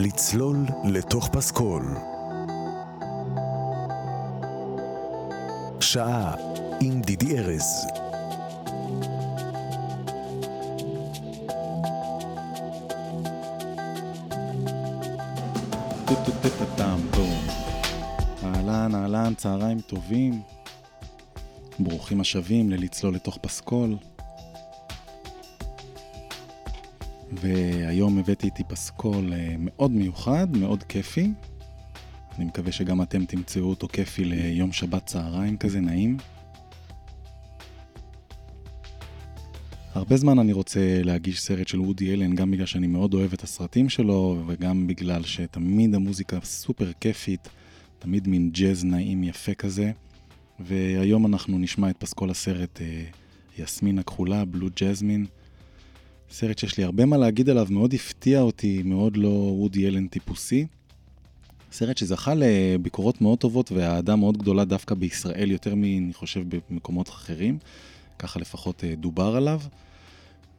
לצלול לתוך פסקול. שעה עם דידי ארז. אהלן, אהלן, צהריים טובים. ברוכים השבים ללצלול לתוך פסקול. והיום הבאתי איתי פסקול אה, מאוד מיוחד, מאוד כיפי. אני מקווה שגם אתם תמצאו אותו כיפי ליום שבת צהריים כזה נעים. הרבה זמן אני רוצה להגיש סרט של וודי אלן, גם בגלל שאני מאוד אוהב את הסרטים שלו, וגם בגלל שתמיד המוזיקה סופר כיפית, תמיד מין ג'אז נעים יפה כזה. והיום אנחנו נשמע את פסקול הסרט אה, יסמין הכחולה, בלו ג'זמין. סרט שיש לי הרבה מה להגיד עליו, מאוד הפתיע אותי, מאוד לא וודי אלן טיפוסי. סרט שזכה לביקורות מאוד טובות ואהדה מאוד גדולה דווקא בישראל, יותר מ... חושב, במקומות אחרים. ככה לפחות אה, דובר עליו.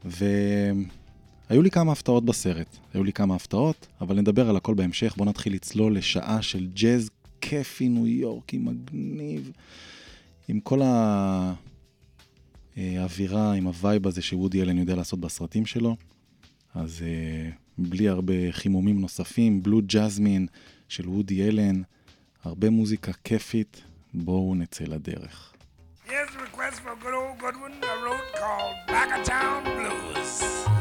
והיו לי כמה הפתעות בסרט, היו לי כמה הפתעות, אבל נדבר על הכל בהמשך. בואו נתחיל לצלול לשעה של ג'אז כיפי ניו יורקי מגניב, עם כל האווירה, עם ה vibe הזה שוודי אלן יודע לעשות בסרטים שלו. אז אה, בלי הרבה חימומים נוספים, Blue Jasmine של וודי אלן, הרבה מוזיקה כיפית, בואו נצא לדרך. Here's a request for a good old good one I wrote called Back of Town Blues.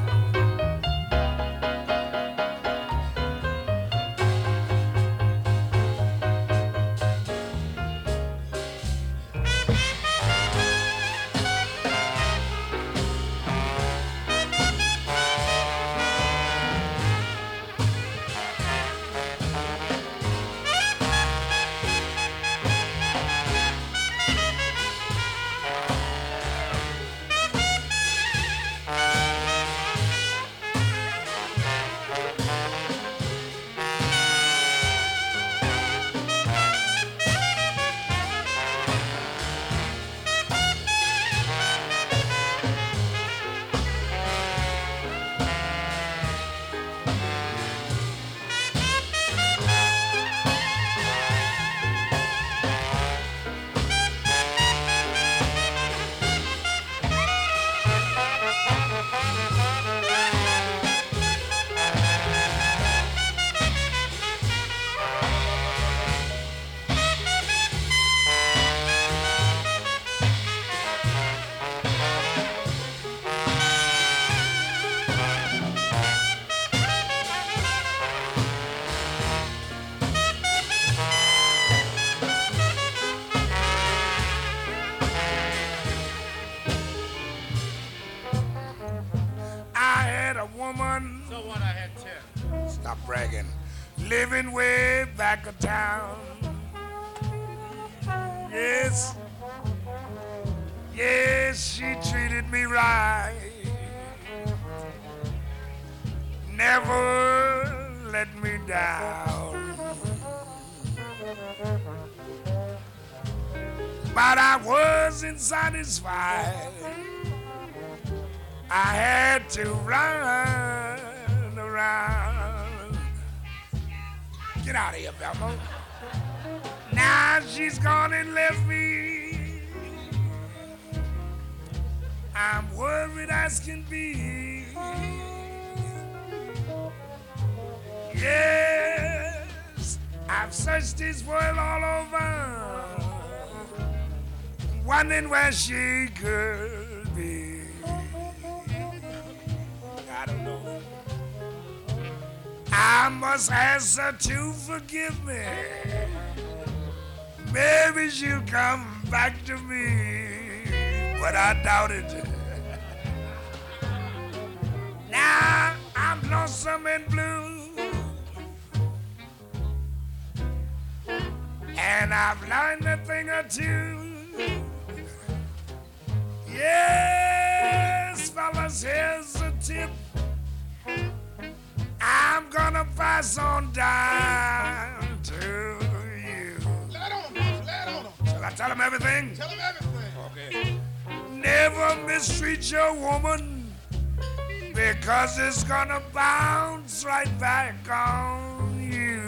Living way back of town. Yes. Yes, she treated me right. Never let me down. But I wasn't satisfied. I had to run around. Get out of here, Velma. Now she's gone and left me. I'm worried as can be. Yes, I've searched this world all over, wondering where she could be. I must ask her to forgive me. Maybe she'll come back to me, but I doubt it. now I'm lonesome and blue. And I've learned a thing or two. Yes, fellas, here's. I'm gonna pass on down to you. Let on. Let on. Shall I tell him everything? Tell him everything. Okay. Never mistreat your woman. Because it's gonna bounce right back on you.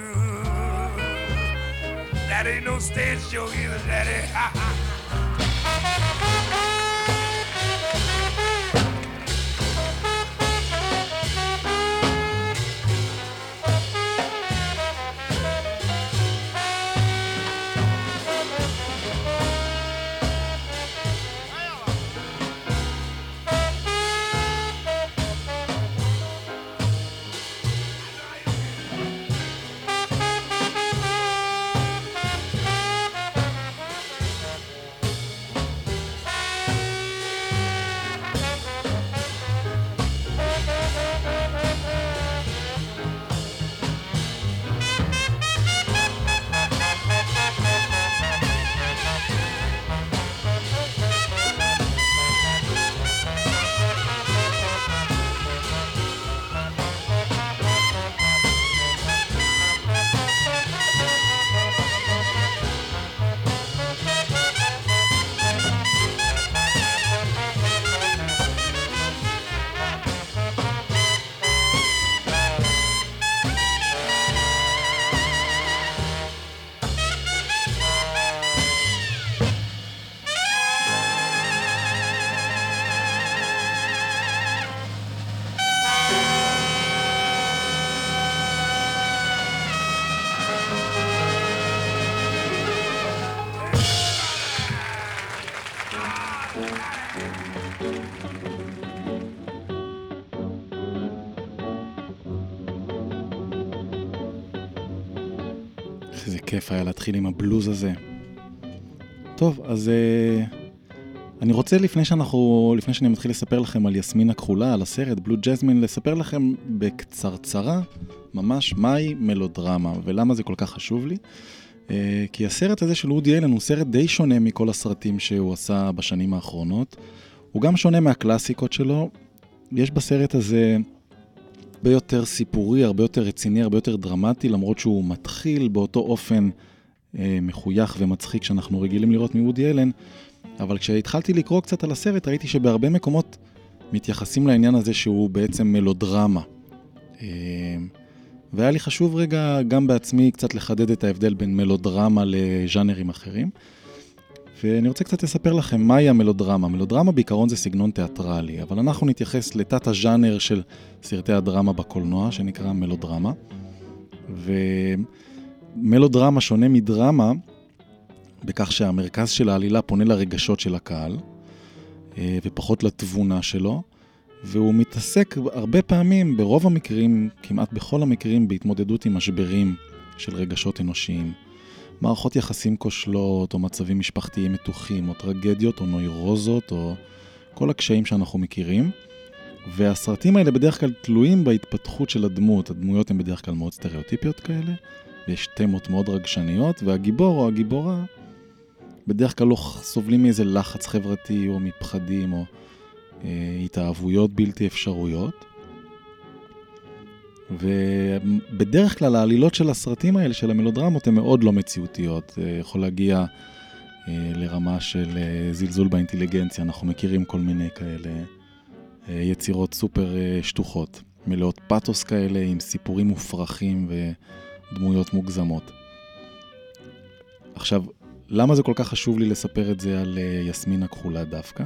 That ain't no stage show either, Daddy. היה להתחיל עם הבלוז הזה. טוב, אז uh, אני רוצה לפני שאנחנו, לפני שאני מתחיל לספר לכם על יסמין הכחולה, על הסרט בלו ג'זמין, לספר לכם בקצרצרה ממש מהי מלודרמה ולמה זה כל כך חשוב לי. Uh, כי הסרט הזה של וודי אלן הוא סרט די שונה מכל הסרטים שהוא עשה בשנים האחרונות. הוא גם שונה מהקלאסיקות שלו. יש בסרט הזה הרבה יותר סיפורי, הרבה יותר רציני, הרבה יותר דרמטי, למרות שהוא מתחיל באותו אופן אה, מחוייך ומצחיק שאנחנו רגילים לראות מוודי אלן. אבל כשהתחלתי לקרוא קצת על הסרט, ראיתי שבהרבה מקומות מתייחסים לעניין הזה שהוא בעצם מלודרמה. אה, והיה לי חשוב רגע גם בעצמי קצת לחדד את ההבדל בין מלודרמה לז'אנרים אחרים. ואני רוצה קצת לספר לכם מהי המלודרמה. מלודרמה בעיקרון זה סגנון תיאטרלי, אבל אנחנו נתייחס לתת הז'אנר של סרטי הדרמה בקולנוע, שנקרא מלודרמה. ומלודרמה שונה מדרמה בכך שהמרכז של העלילה פונה לרגשות של הקהל, אה, ופחות לתבונה שלו, והוא מתעסק הרבה פעמים, ברוב המקרים, כמעט בכל המקרים, בהתמודדות עם משברים של רגשות אנושיים. מערכות יחסים כושלות, או מצבים משפחתיים מתוחים, או טרגדיות, או נוירוזות, או כל הקשיים שאנחנו מכירים. והסרטים האלה בדרך כלל תלויים בהתפתחות של הדמות. הדמויות הן בדרך כלל מאוד סטריאוטיפיות כאלה, ויש תמות מאוד רגשניות, והגיבור או הגיבורה בדרך כלל לא סובלים מאיזה לחץ חברתי, או מפחדים, או אה, התאהבויות בלתי אפשרויות. ובדרך כלל העלילות של הסרטים האלה, של המלודרמות, הן מאוד לא מציאותיות. יכול להגיע אה, לרמה של אה, זלזול באינטליגנציה, אנחנו מכירים כל מיני כאלה אה, יצירות סופר שטוחות, מלאות פאתוס כאלה, עם סיפורים מופרכים ודמויות מוגזמות. עכשיו, למה זה כל כך חשוב לי לספר את זה על יסמין הכחולה דווקא?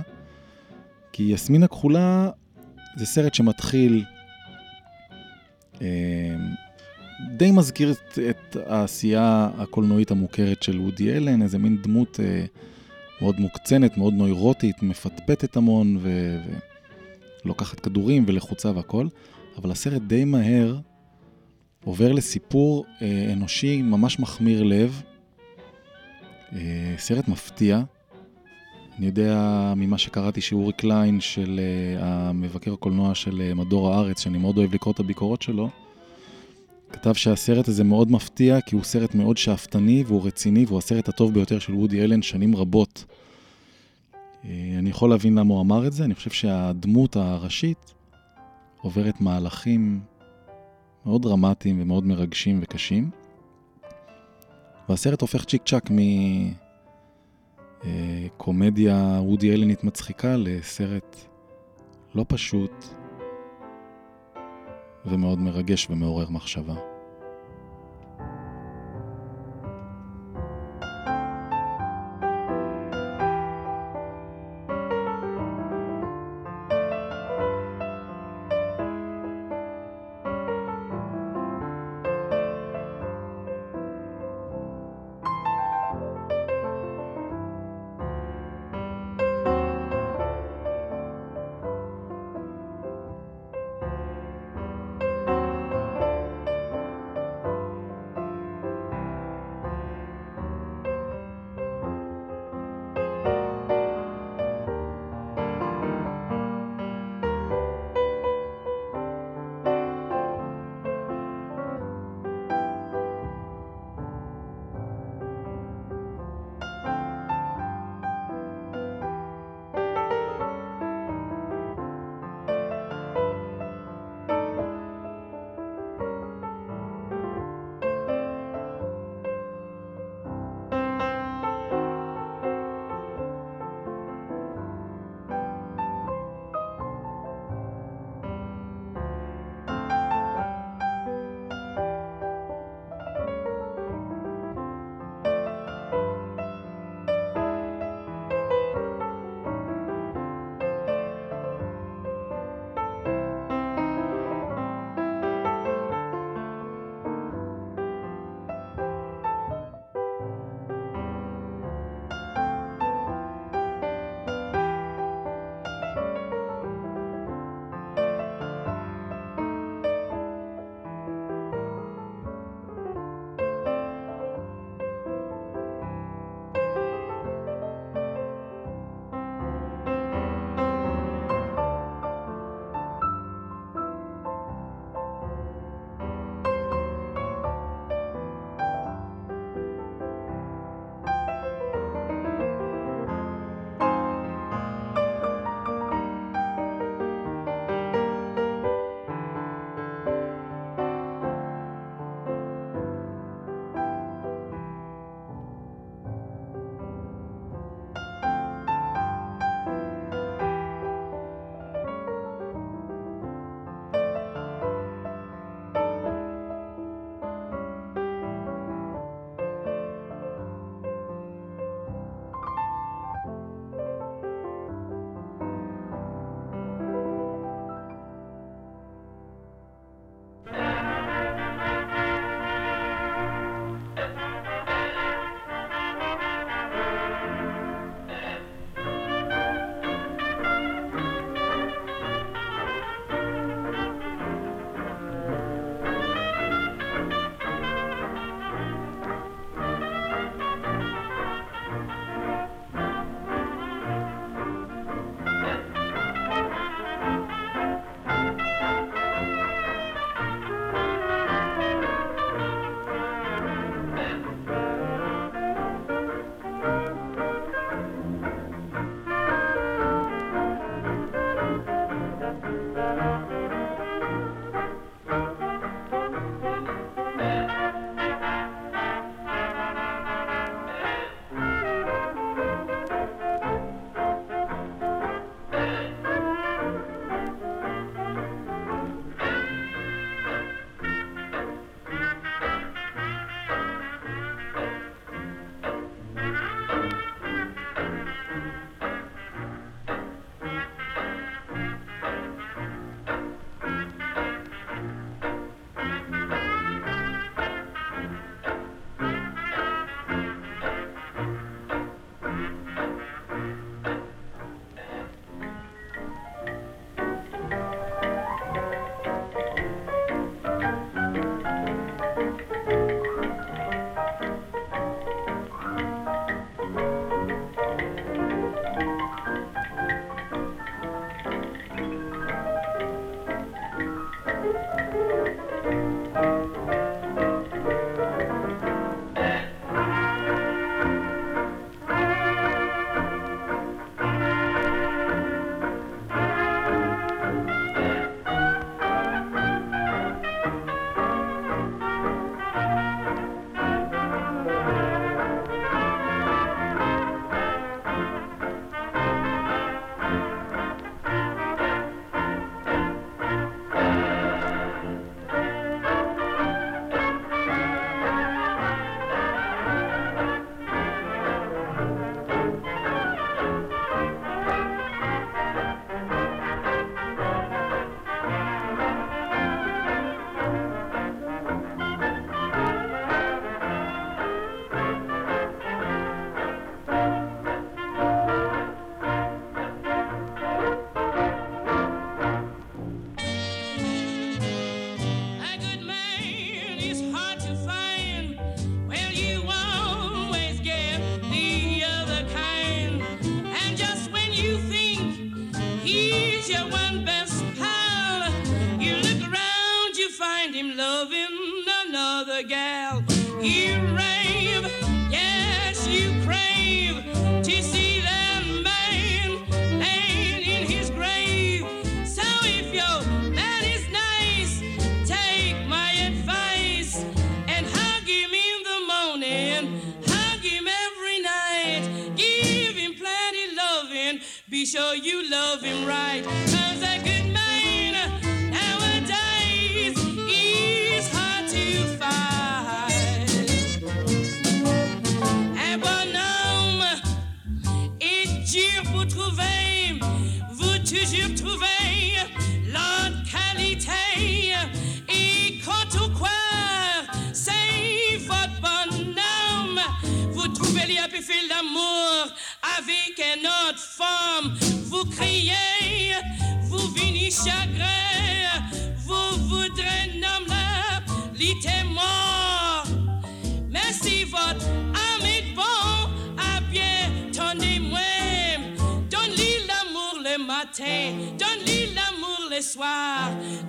כי יסמין הכחולה זה סרט שמתחיל די מזכיר את, את העשייה הקולנועית המוכרת של וודי אלן, איזה מין דמות אה, מאוד מוקצנת, מאוד נוירוטית, מפטפטת המון ו, ולוקחת כדורים ולחוצה והכל, אבל הסרט די מהר עובר לסיפור אה, אנושי ממש מחמיר לב, אה, סרט מפתיע. אני יודע ממה שקראתי שאורי קליין של uh, המבקר הקולנוע של uh, מדור הארץ, שאני מאוד אוהב לקרוא את הביקורות שלו, כתב שהסרט הזה מאוד מפתיע כי הוא סרט מאוד שאפתני והוא רציני והוא הסרט הטוב ביותר של וודי אלן שנים רבות. Uh, אני יכול להבין למה הוא אמר את זה, אני חושב שהדמות הראשית עוברת מהלכים מאוד דרמטיים ומאוד מרגשים וקשים. והסרט הופך צ'יק צ'אק מ... קומדיה וודי אלנית מצחיקה לסרט לא פשוט ומאוד מרגש ומעורר מחשבה.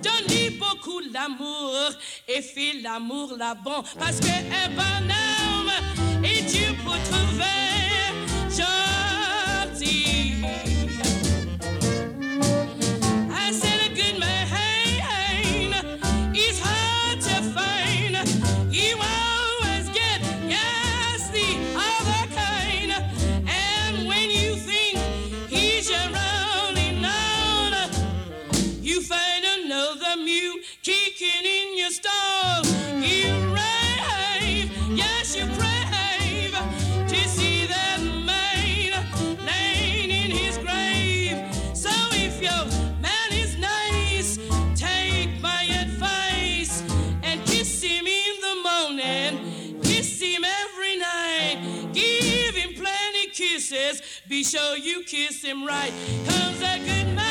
Donne-lui beaucoup l'amour et fais l'amour là-bon. Parce que un bonhomme est dur pour trouver. Be sure you kiss him right. Comes a good man.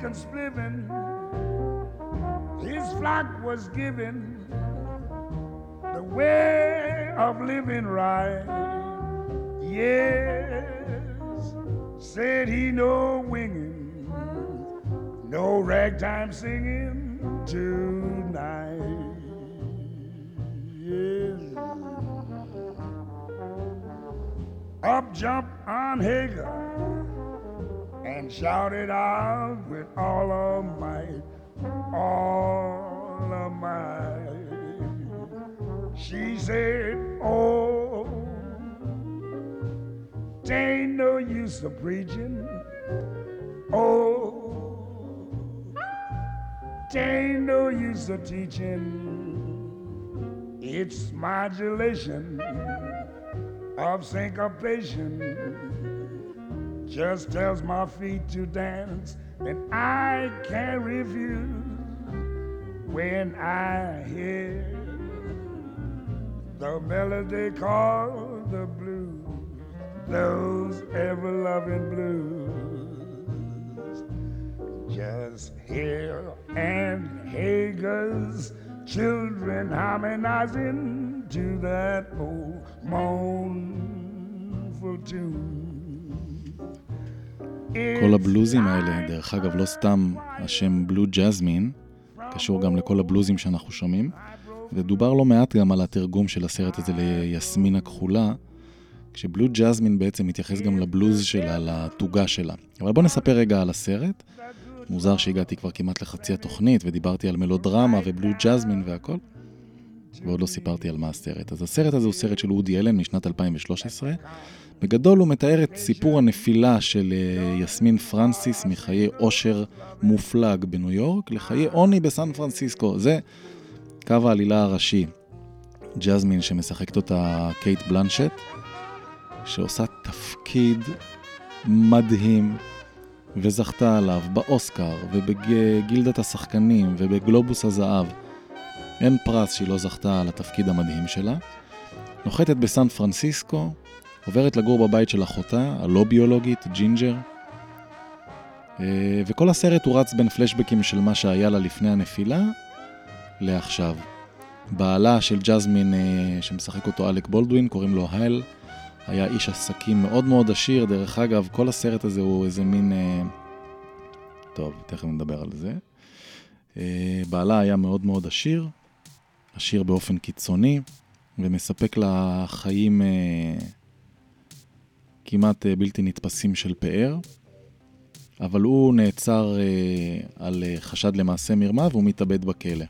Deacon splivin, his flock was given the way of living right. Yes, said he no winging, no ragtime singing tonight. Yes. Up jumped on Hagar shouted out with all of might, all of might. She said, Oh, tain't no use of preaching. Oh, tain't no use of teaching. It's modulation of syncopation just tells my feet to dance, and I can't refuse when I hear the melody called the blues, those ever loving blues. Just hear and Hager's children harmonizing to that old mournful tune. כל הבלוזים האלה, דרך אגב, לא סתם השם בלו ג'זמין, קשור גם לכל הבלוזים שאנחנו שומעים, ודובר לא מעט גם על התרגום של הסרט הזה ליסמין הכחולה, כשבלו ג'זמין בעצם מתייחס גם לבלוז שלה, לתוגה שלה. אבל בואו נספר רגע על הסרט. מוזר שהגעתי כבר כמעט לחצי התוכנית ודיברתי על מלודרמה ו Blue Jasmine והכל, ועוד לא סיפרתי על מה הסרט. אז הסרט הזה הוא סרט של וודי אלן משנת 2013. בגדול הוא מתאר את סיפור הנפילה של אה, יסמין פרנסיס מחיי עושר מופלג בניו יורק לחיי עוני בסן פרנסיסקו. זה קו העלילה הראשי. ג'זמין שמשחקת אותה קייט בלנשט, שעושה תפקיד מדהים וזכתה עליו באוסקר ובגילדת השחקנים ובגלובוס הזהב. אין פרס שהיא לא זכתה על התפקיד המדהים שלה. נוחתת בסן פרנסיסקו, עוברת לגור בבית של אחותה, הלא ביולוגית, ג'ינג'ר. אה, וכל הסרט הוא רץ בין פלשבקים של מה שהיה לה לפני הנפילה לעכשיו. בעלה של ג'זמין, אה, שמשחק אותו אלק בולדווין, קוראים לו האל, היה איש עסקים מאוד מאוד עשיר. דרך אגב, כל הסרט הזה הוא איזה מין... אה, טוב, תכף נדבר על זה. בעלה היה מאוד מאוד עשיר, עשיר באופן קיצוני, ומספק לה חיים כמעט בלתי נתפסים של פאר. אבל הוא נעצר על חשד למעשה מרמה והוא מתאבד בכלא.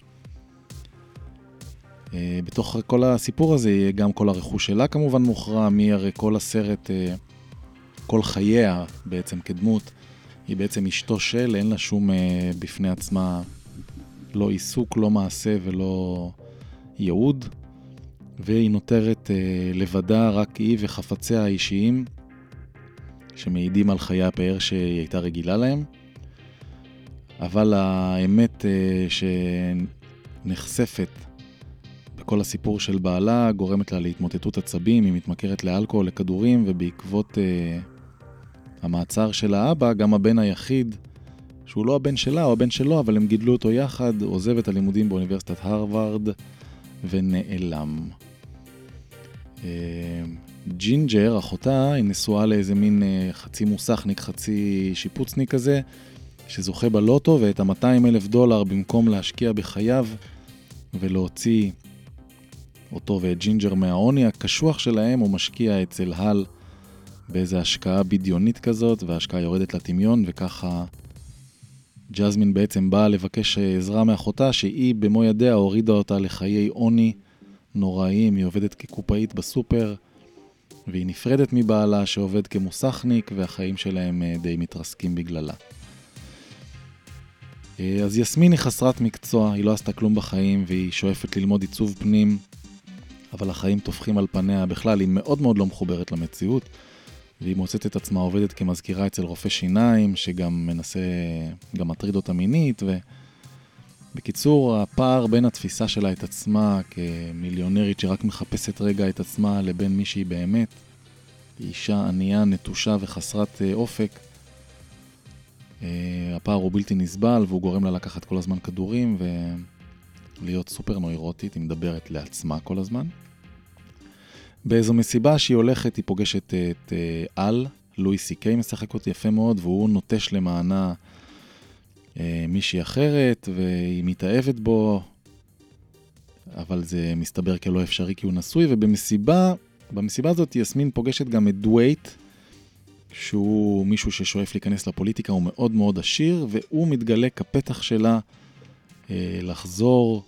בתוך כל הסיפור הזה, גם כל הרכוש שלה כמובן מוכרע, מי הרי כל הסרט, כל חייה בעצם כדמות, היא בעצם אשתו של, אין לה שום בפני עצמה, לא עיסוק, לא מעשה ולא ייעוד, והיא נותרת לבדה, רק היא וחפציה האישיים, שמעידים על חיי הפאר שהיא הייתה רגילה להם. אבל האמת שנחשפת בכל הסיפור של בעלה גורמת לה להתמוטטות עצבים, היא מתמכרת לאלכוהול, לכדורים, ובעקבות uh, המעצר של האבא, גם הבן היחיד, שהוא לא הבן שלה, הוא הבן שלו, אבל הם גידלו אותו יחד, עוזב את הלימודים באוניברסיטת הרווארד ונעלם. אה, ג'ינג'ר, אחותה, היא נשואה לאיזה מין אה, חצי מוסכניק, חצי שיפוצניק כזה, שזוכה בלוטו, ואת ה-200 אלף דולר במקום להשקיע בחייו ולהוציא אותו ואת ג'ינג'ר מהעוני הקשוח שלהם, הוא משקיע אצל הל באיזו השקעה בדיונית כזאת, וההשקעה יורדת לטמיון, וככה ג'זמין בעצם באה לבקש עזרה מאחותה, שהיא במו ידיה הורידה אותה לחיי עוני נוראיים, היא עובדת כקופאית בסופר, והיא נפרדת מבעלה שעובד כמוסכניק, והחיים שלהם אה, די מתרסקים בגללה. אה, אז יסמין היא חסרת מקצוע, היא לא עשתה כלום בחיים, והיא שואפת ללמוד עיצוב פנים, אבל החיים טופחים על פניה. בכלל, היא מאוד מאוד לא מחוברת למציאות, והיא מוצאת את עצמה עובדת כמזכירה אצל רופא שיניים, שגם מנסה, גם מטריד אותה מינית, ובקיצור, הפער בין התפיסה שלה את עצמה כמיליונרית שרק מחפשת רגע את עצמה, לבין מי שהיא באמת, היא אישה ענייה, נטושה וחסרת אה, אופק, אה, הפער הוא בלתי נסבל והוא גורם לה לקחת כל הזמן כדורים ולהיות סופר נוירוטית, היא מדברת לעצמה כל הזמן. באיזו מסיבה שהיא הולכת, היא פוגשת את אה, אל, לואי סי קיי משחק אותי יפה מאוד, והוא נוטש למענה אה, מישהי אחרת, והיא מתאהבת בו, אבל זה מסתבר כלא אפשרי כי הוא נשוי, ובמסיבה, במסיבה הזאת יסמין פוגשת גם את דווייט, שהוא מישהו ששואף להיכנס לפוליטיקה, הוא מאוד מאוד עשיר, והוא מתגלה כפתח שלה אה, לחזור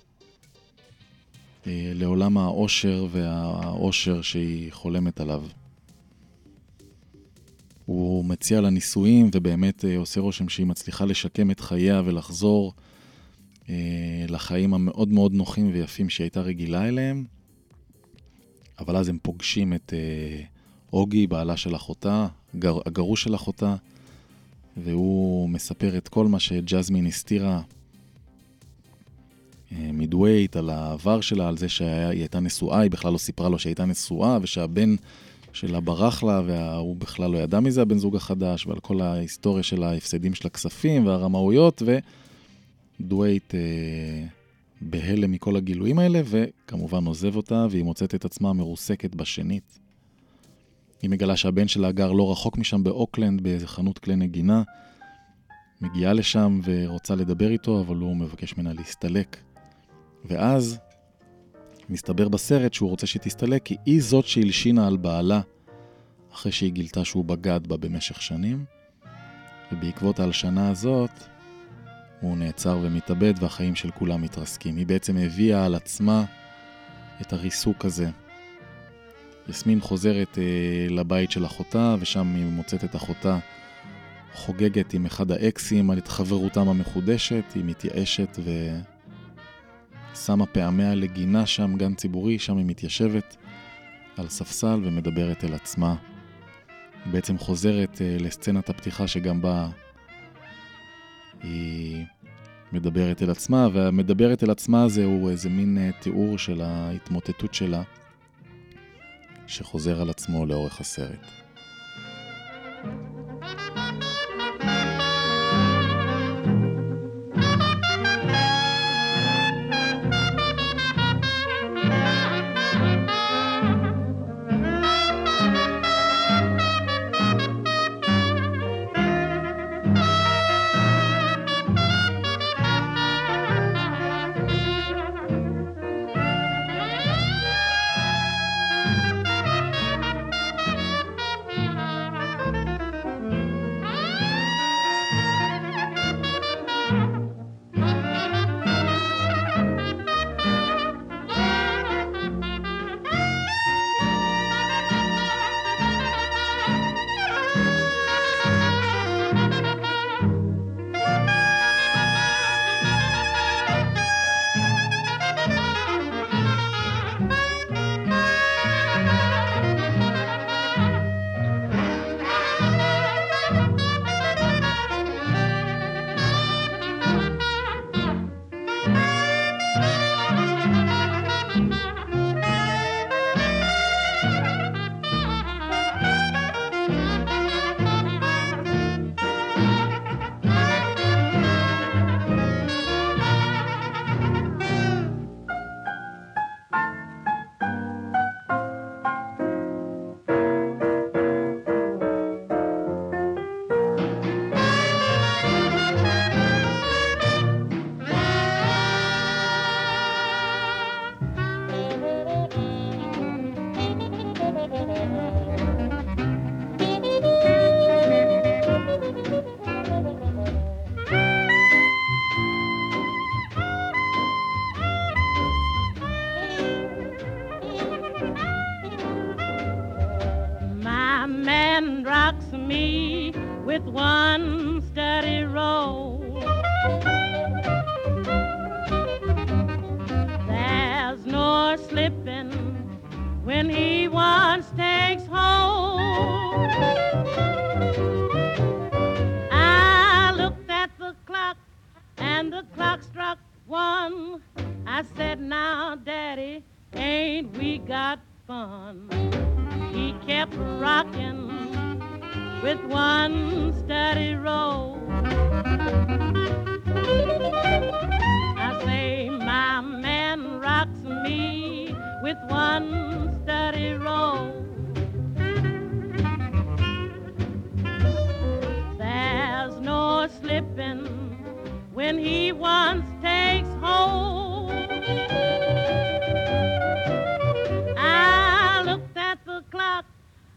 לעולם העושר והעושר שהיא חולמת עליו. הוא מציע לה נישואים, ובאמת אה, עושה רושם שהיא מצליחה לשקם את חייה ולחזור אה, לחיים המאוד מאוד נוחים ויפים שהיא הייתה רגילה אליהם. אבל אז הם פוגשים את אה, אוגי, בעלה של אחותה, גר, הגרוש של אחותה, והוא מספר את כל מה שג'זמין הסתירה אה, מדווייט, על העבר שלה, על זה שהיא הייתה נשואה, היא בכלל לא סיפרה לו שהיא הייתה נשואה, ושהבן שלה ברח לה, והוא בכלל לא ידע מזה, הבן זוג החדש, ועל כל ההיסטוריה של ההפסדים של הכספים והרמאויות, ודווייט אה, בהלם מכל הגילויים האלה, וכמובן עוזב אותה, והיא מוצאת את עצמה מרוסקת בשנית. היא מגלה שהבן שלה גר לא רחוק משם באוקלנד, באיזה חנות כלי נגינה. מגיעה לשם ורוצה לדבר איתו, אבל הוא מבקש ממנה להסתלק. ואז מסתבר בסרט שהוא רוצה שהיא תסתלק, כי היא זאת שהלשינה על בעלה אחרי שהיא גילתה שהוא בגד בה במשך שנים, ובעקבות ההלשנה הזאת הוא נעצר ומתאבד והחיים של כולם מתרסקים. היא בעצם הביאה על עצמה את הריסוק הזה. יסמין חוזרת אה, לבית של אחותה, ושם היא מוצאת את אחותה חוגגת עם אחד האקסים על חברותם המחודשת, היא מתייאשת ושמה פעמיה לגינה שם, גן ציבורי, שם היא מתיישבת על ספסל ומדברת אל עצמה. בעצם חוזרת אה, לסצנת הפתיחה שגם בה היא מדברת אל עצמה, והמדברת אל עצמה זה הוא איזה מין אה, תיאור של ההתמוטטות שלה. שחוזר על עצמו לאורך הסרט.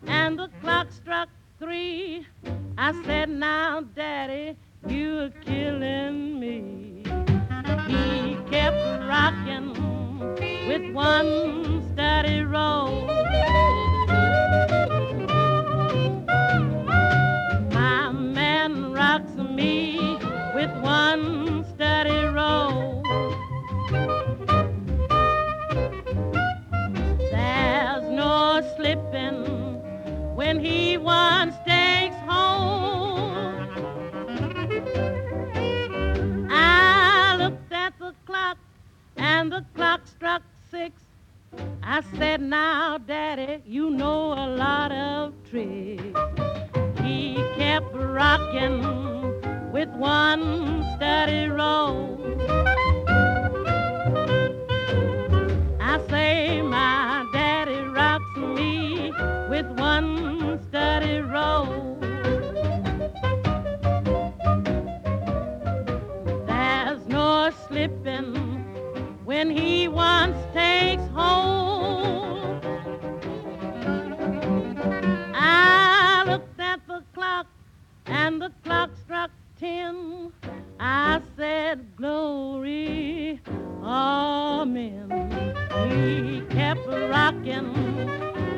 And the clock struck three. I said, Now, Daddy, you're killing me. He kept rocking with one steady roll. When he once takes hold. I looked at the clock and the clock struck six. I said, Now, Daddy, you know a lot of tricks. He kept rocking with one steady roll. I say my me with one steady roll. There's no slipping when he once takes hold. I looked at the clock and the clock struck ten. I said, Glory, Amen. He kept rocking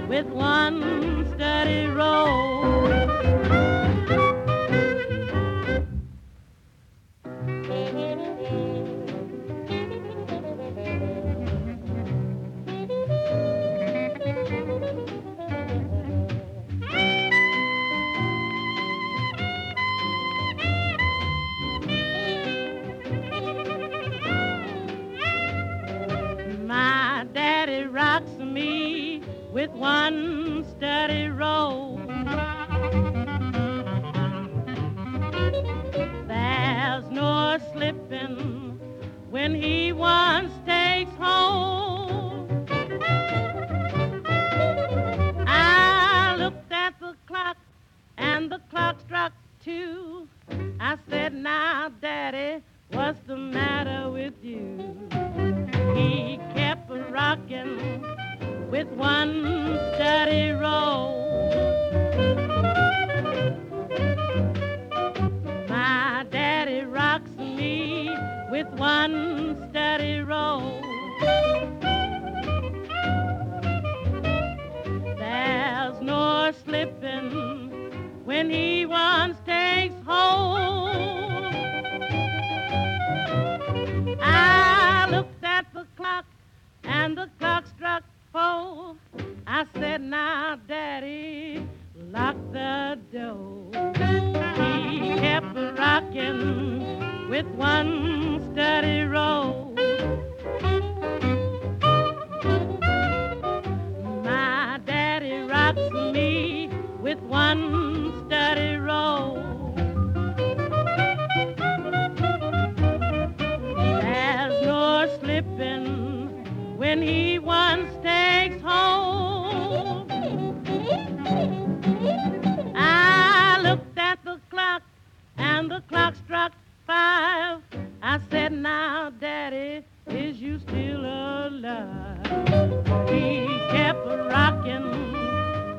with one steady roll. With one steady roll. There's no slipping when he once one steady road.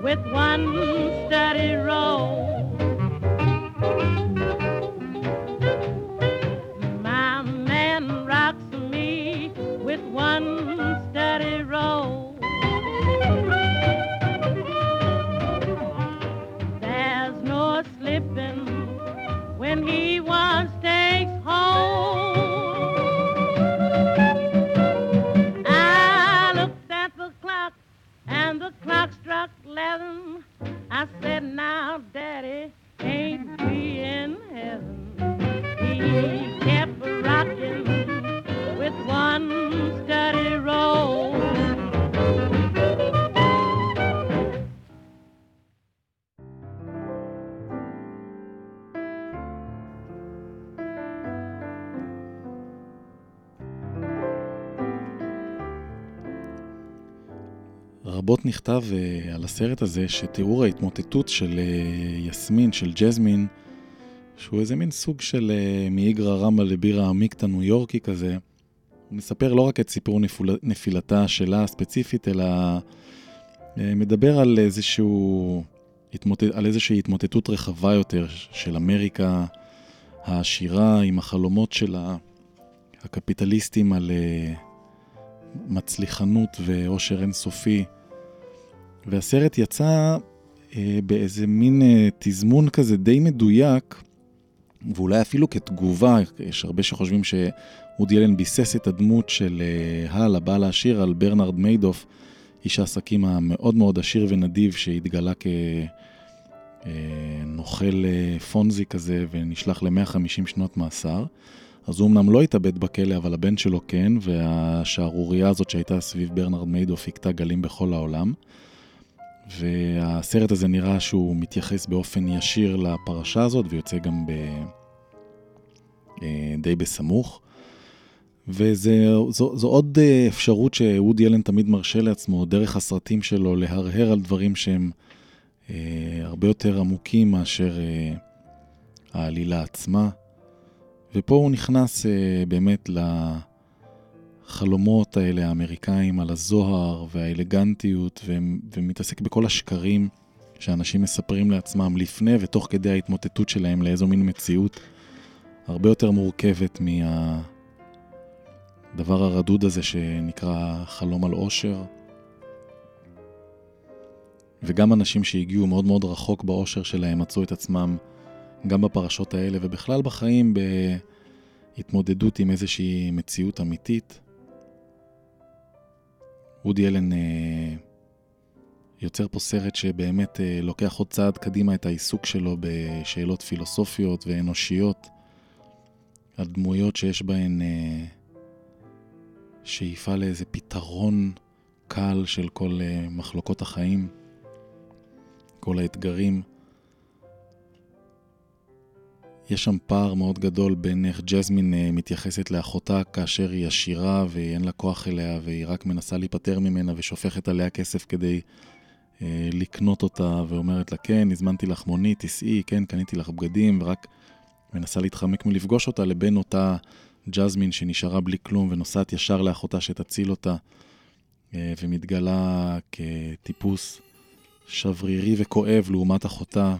With one steady roll. נכתב uh, על הסרט הזה, שתיאור ההתמוטטות של uh, יסמין, של ג'זמין, שהוא איזה מין סוג של uh, מאיגרא רמא לבירה עמיקתא ניו יורקי כזה, הוא מספר לא רק את סיפור נפול... נפילתה שלה הספציפית, אלא uh, מדבר על, איזשהו, התמוט... על איזושהי התמוטטות רחבה יותר של אמריקה העשירה עם החלומות שלה, הקפיטליסטים על... Uh, מצליחנות ואושר אינסופי. והסרט יצא אה, באיזה מין אה, תזמון כזה די מדויק, ואולי אפילו כתגובה, יש הרבה שחושבים שאודי אלן ביסס את הדמות של אה, הל, הבעל העשיר, על ברנרד מיידוף, איש העסקים המאוד מאוד עשיר ונדיב שהתגלה כנוכל אה, אה, פונזי כזה ונשלח ל-150 שנות מאסר. אז הוא אמנם לא התאבד בכלא, אבל הבן שלו כן, והשערורייה הזאת שהייתה סביב ברנרד מיידוף הכתה גלים בכל העולם. והסרט הזה נראה שהוא מתייחס באופן ישיר לפרשה הזאת, ויוצא גם ב... אה, די בסמוך. וזו עוד אה, אפשרות שוודי אלן תמיד מרשה לעצמו, דרך הסרטים שלו, להרהר על דברים שהם אה, הרבה יותר עמוקים מאשר אה, העלילה עצמה. ופה הוא נכנס uh, באמת לחלומות האלה האמריקאים על הזוהר והאלגנטיות, ומתעסק בכל השקרים שאנשים מספרים לעצמם לפני ותוך כדי ההתמוטטות שלהם לאיזו מין מציאות הרבה יותר מורכבת מהדבר הרדוד הזה שנקרא חלום על עושר. וגם אנשים שהגיעו מאוד מאוד רחוק בעושר שלהם מצאו את עצמם גם בפרשות האלה ובכלל בחיים בהתמודדות עם איזושהי מציאות אמיתית. וודי אלן אה, יוצר פה סרט שבאמת אה, לוקח עוד צעד קדימה את העיסוק שלו בשאלות פילוסופיות ואנושיות, על דמויות שיש בהן אה, שאיפה לאיזה פתרון קל של כל אה, מחלוקות החיים, כל האתגרים. יש שם פער מאוד גדול בין איך ג'זמין אה, מתייחסת לאחותה כאשר היא עשירה ואין לה כוח אליה והיא רק מנסה להיפטר ממנה ושופכת עליה כסף כדי אה, לקנות אותה ואומרת לה כן, הזמנתי לך מונית, תיסעי, כן, קניתי לך בגדים ורק מנסה להתחמק מלפגוש אותה לבין אותה ג'זמין שנשארה בלי כלום ונוסעת ישר לאחותה שתציל אותה אה, ומתגלה כטיפוס שברירי וכואב לעומת אחותה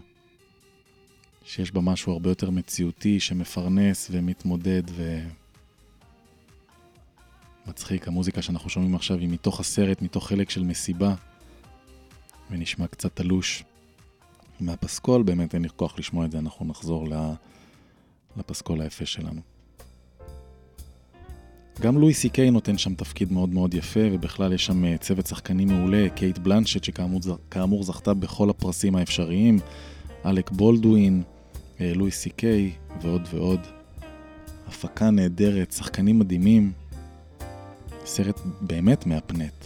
שיש בה משהו הרבה יותר מציאותי, שמפרנס ומתמודד ומצחיק. המוזיקה שאנחנו שומעים עכשיו היא מתוך הסרט, מתוך חלק של מסיבה, ונשמע קצת תלוש מהפסקול, באמת אין לי כוח לשמוע את זה, אנחנו נחזור לפסקול היפה שלנו. גם לואי סי קיי נותן שם תפקיד מאוד מאוד יפה, ובכלל יש שם אה, צוות שחקנים מעולה, קייט בלנשט שכאמור זכתה בכל הפרסים האפשריים, אלק בולדווין, לואי סי קיי ועוד ועוד. הפקה נהדרת, שחקנים מדהימים. סרט באמת מהפנט.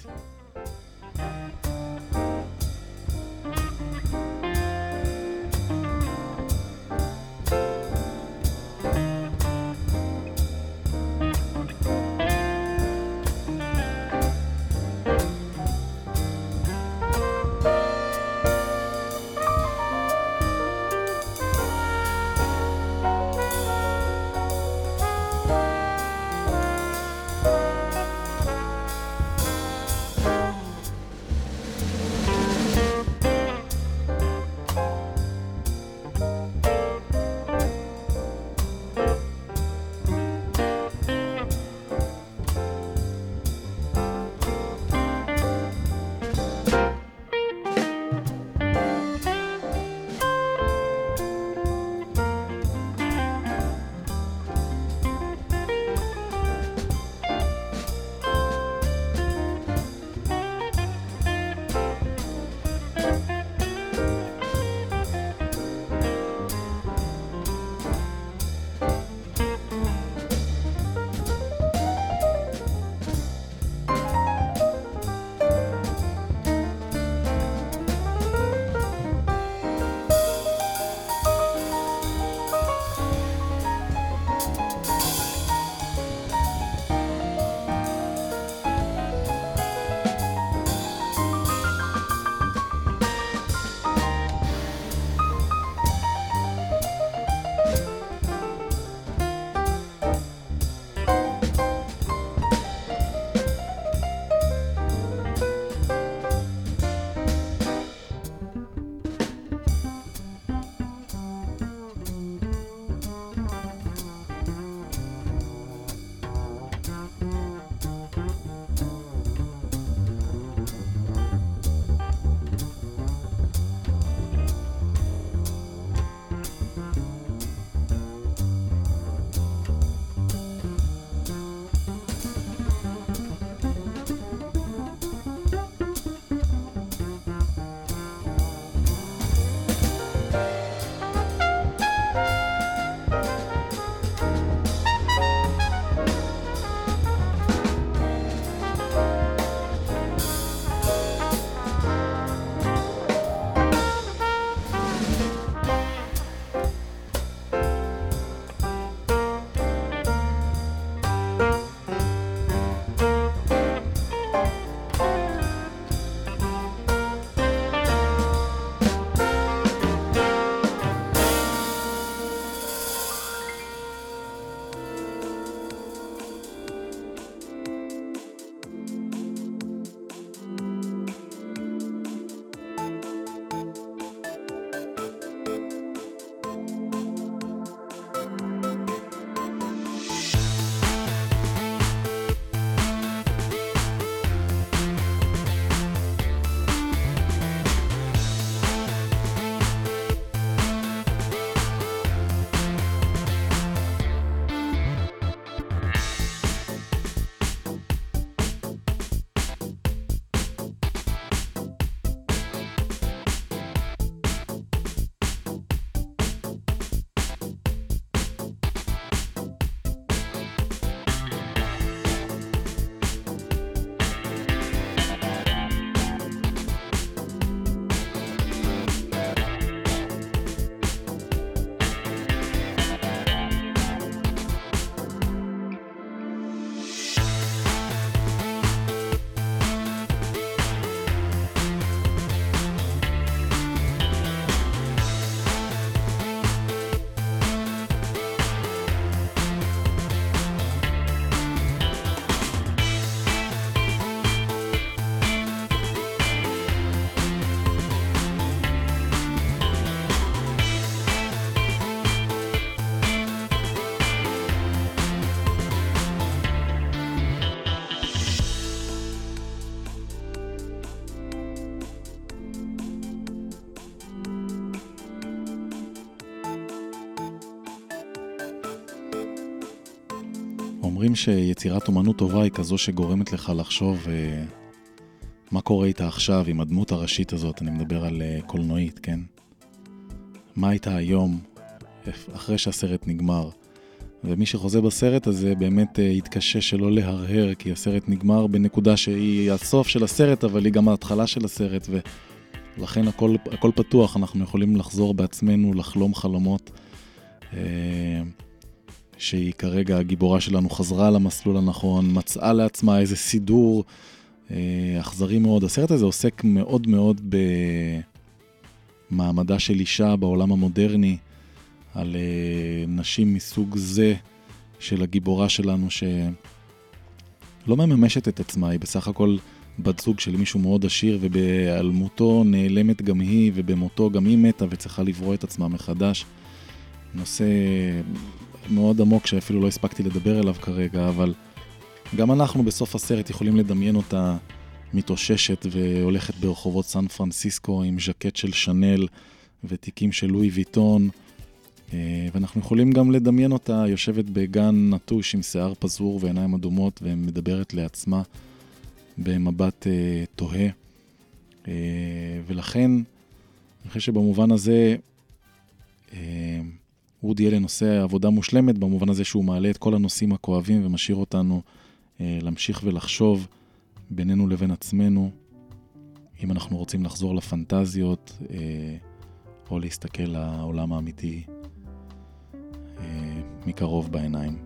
אומרים שיצירת אומנות טובה היא כזו שגורמת לך לחשוב אה, מה קורה איתה עכשיו עם הדמות הראשית הזאת, אני מדבר על אה, קולנועית, כן? מה הייתה היום, אחרי שהסרט נגמר. ומי שחוזה בסרט הזה באמת אה, יתקשה שלא להרהר, כי הסרט נגמר בנקודה שהיא הסוף של הסרט, אבל היא גם ההתחלה של הסרט, ולכן הכל, הכל פתוח, אנחנו יכולים לחזור בעצמנו, לחלום חלומות. אה, שהיא כרגע הגיבורה שלנו חזרה למסלול הנכון, מצאה לעצמה איזה סידור אה, אכזרי מאוד. הסרט הזה עוסק מאוד מאוד במעמדה של אישה בעולם המודרני, על אה, נשים מסוג זה של הגיבורה שלנו, שלא מממשת את עצמה, היא בסך הכל בת זוג של מישהו מאוד עשיר, ובהיעלמותו נעלמת גם היא, ובמותו גם היא מתה וצריכה לברוא את עצמה מחדש. נושא מאוד עמוק שאפילו לא הספקתי לדבר עליו כרגע, אבל גם אנחנו בסוף הסרט יכולים לדמיין אותה מתאוששת והולכת ברחובות סן פרנסיסקו עם ז'קט של שאנל ותיקים של לואי ויטון, אה, ואנחנו יכולים גם לדמיין אותה יושבת בגן נטוש עם שיער פזור ועיניים אדומות ומדברת לעצמה במבט אה, תוהה. אה, ולכן, אני חושב שבמובן הזה, וודי אלן עושה עבודה מושלמת במובן הזה שהוא מעלה את כל הנושאים הכואבים ומשאיר אותנו אה, להמשיך ולחשוב בינינו לבין עצמנו, אם אנחנו רוצים לחזור לפנטזיות אה, או להסתכל לעולם האמיתי אה, מקרוב בעיניים.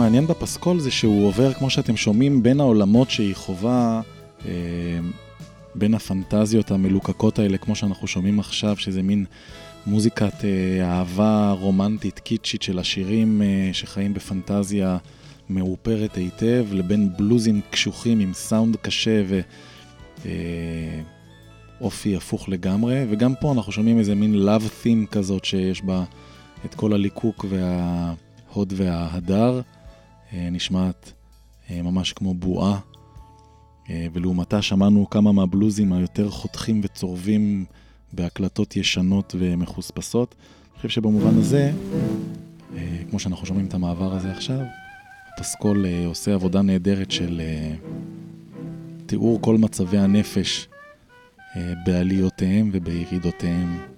מעניין בפסקול זה שהוא עובר, כמו שאתם שומעים, בין העולמות שהיא חווה, אה, בין הפנטזיות המלוקקות האלה, כמו שאנחנו שומעים עכשיו, שזה מין מוזיקת אה, אהבה רומנטית, קיצ'ית של עשירים אה, שחיים בפנטזיה מאופרת היטב, לבין בלוזים קשוחים עם סאונד קשה ו... אופי הפוך לגמרי, וגם פה אנחנו שומעים איזה מין love theme כזאת שיש בה את כל הליקוק וההוד וההדר, נשמעת אה, ממש כמו בועה, אה, ולעומתה שמענו כמה מהבלוזים היותר חותכים וצורבים בהקלטות ישנות ומחוספסות. אני חושב שבמובן הזה, כמו שאנחנו שומעים את המעבר הזה עכשיו, הפסקול עושה עבודה נהדרת של תיאור כל מצבי הנפש אה, בעליותיהם ובירידותיהם.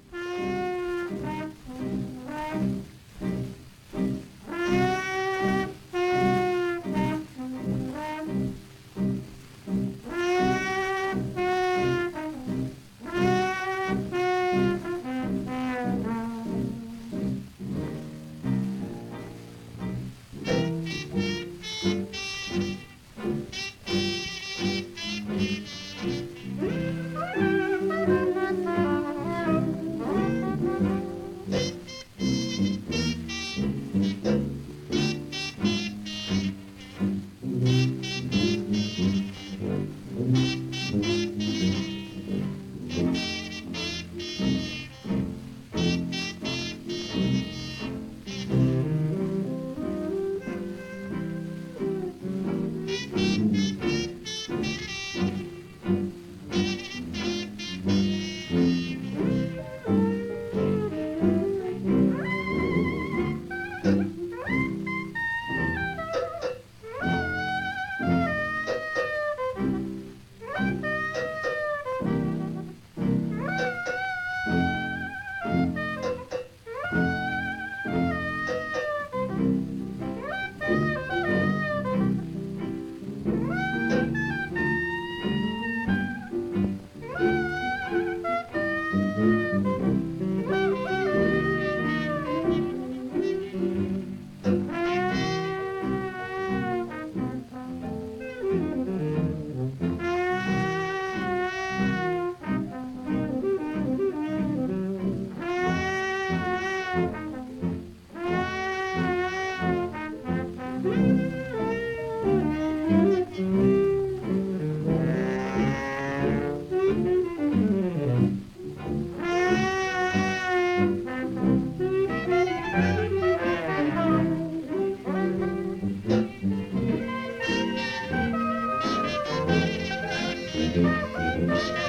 איזה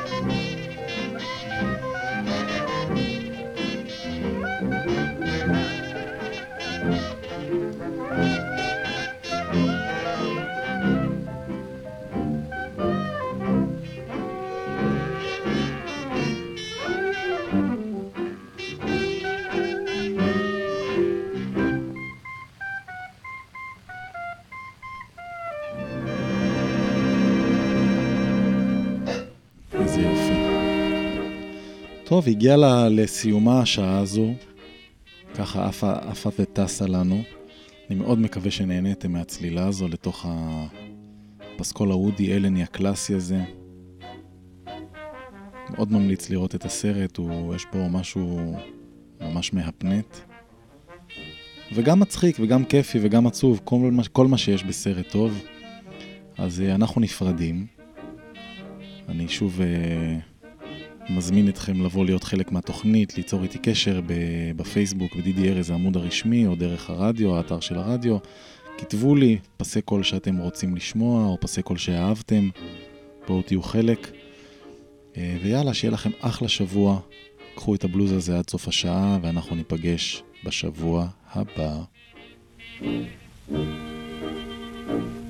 טוב, הגיעה לה, לסיומה השעה הזו, ככה עפה, עפה וטסה לנו. אני מאוד מקווה שנהניתם מהצלילה הזו לתוך הפסקול האודי אלני הקלאסי הזה. מאוד ממליץ לראות את הסרט, הוא, יש פה משהו ממש מהפנט. וגם מצחיק וגם כיפי וגם עצוב, כל מה, כל מה שיש בסרט טוב. אז אה, אנחנו נפרדים. אני שוב uh, מזמין אתכם לבוא להיות חלק מהתוכנית, ליצור איתי קשר בפייסבוק, בדידי ארז העמוד הרשמי, או דרך הרדיו, האתר של הרדיו. כתבו לי פסי קול שאתם רוצים לשמוע, או פסי קול שאהבתם, בואו תהיו חלק. Uh, ויאללה, שיהיה לכם אחלה שבוע. קחו את הבלוז הזה עד סוף השעה, ואנחנו ניפגש בשבוע הבא. thank you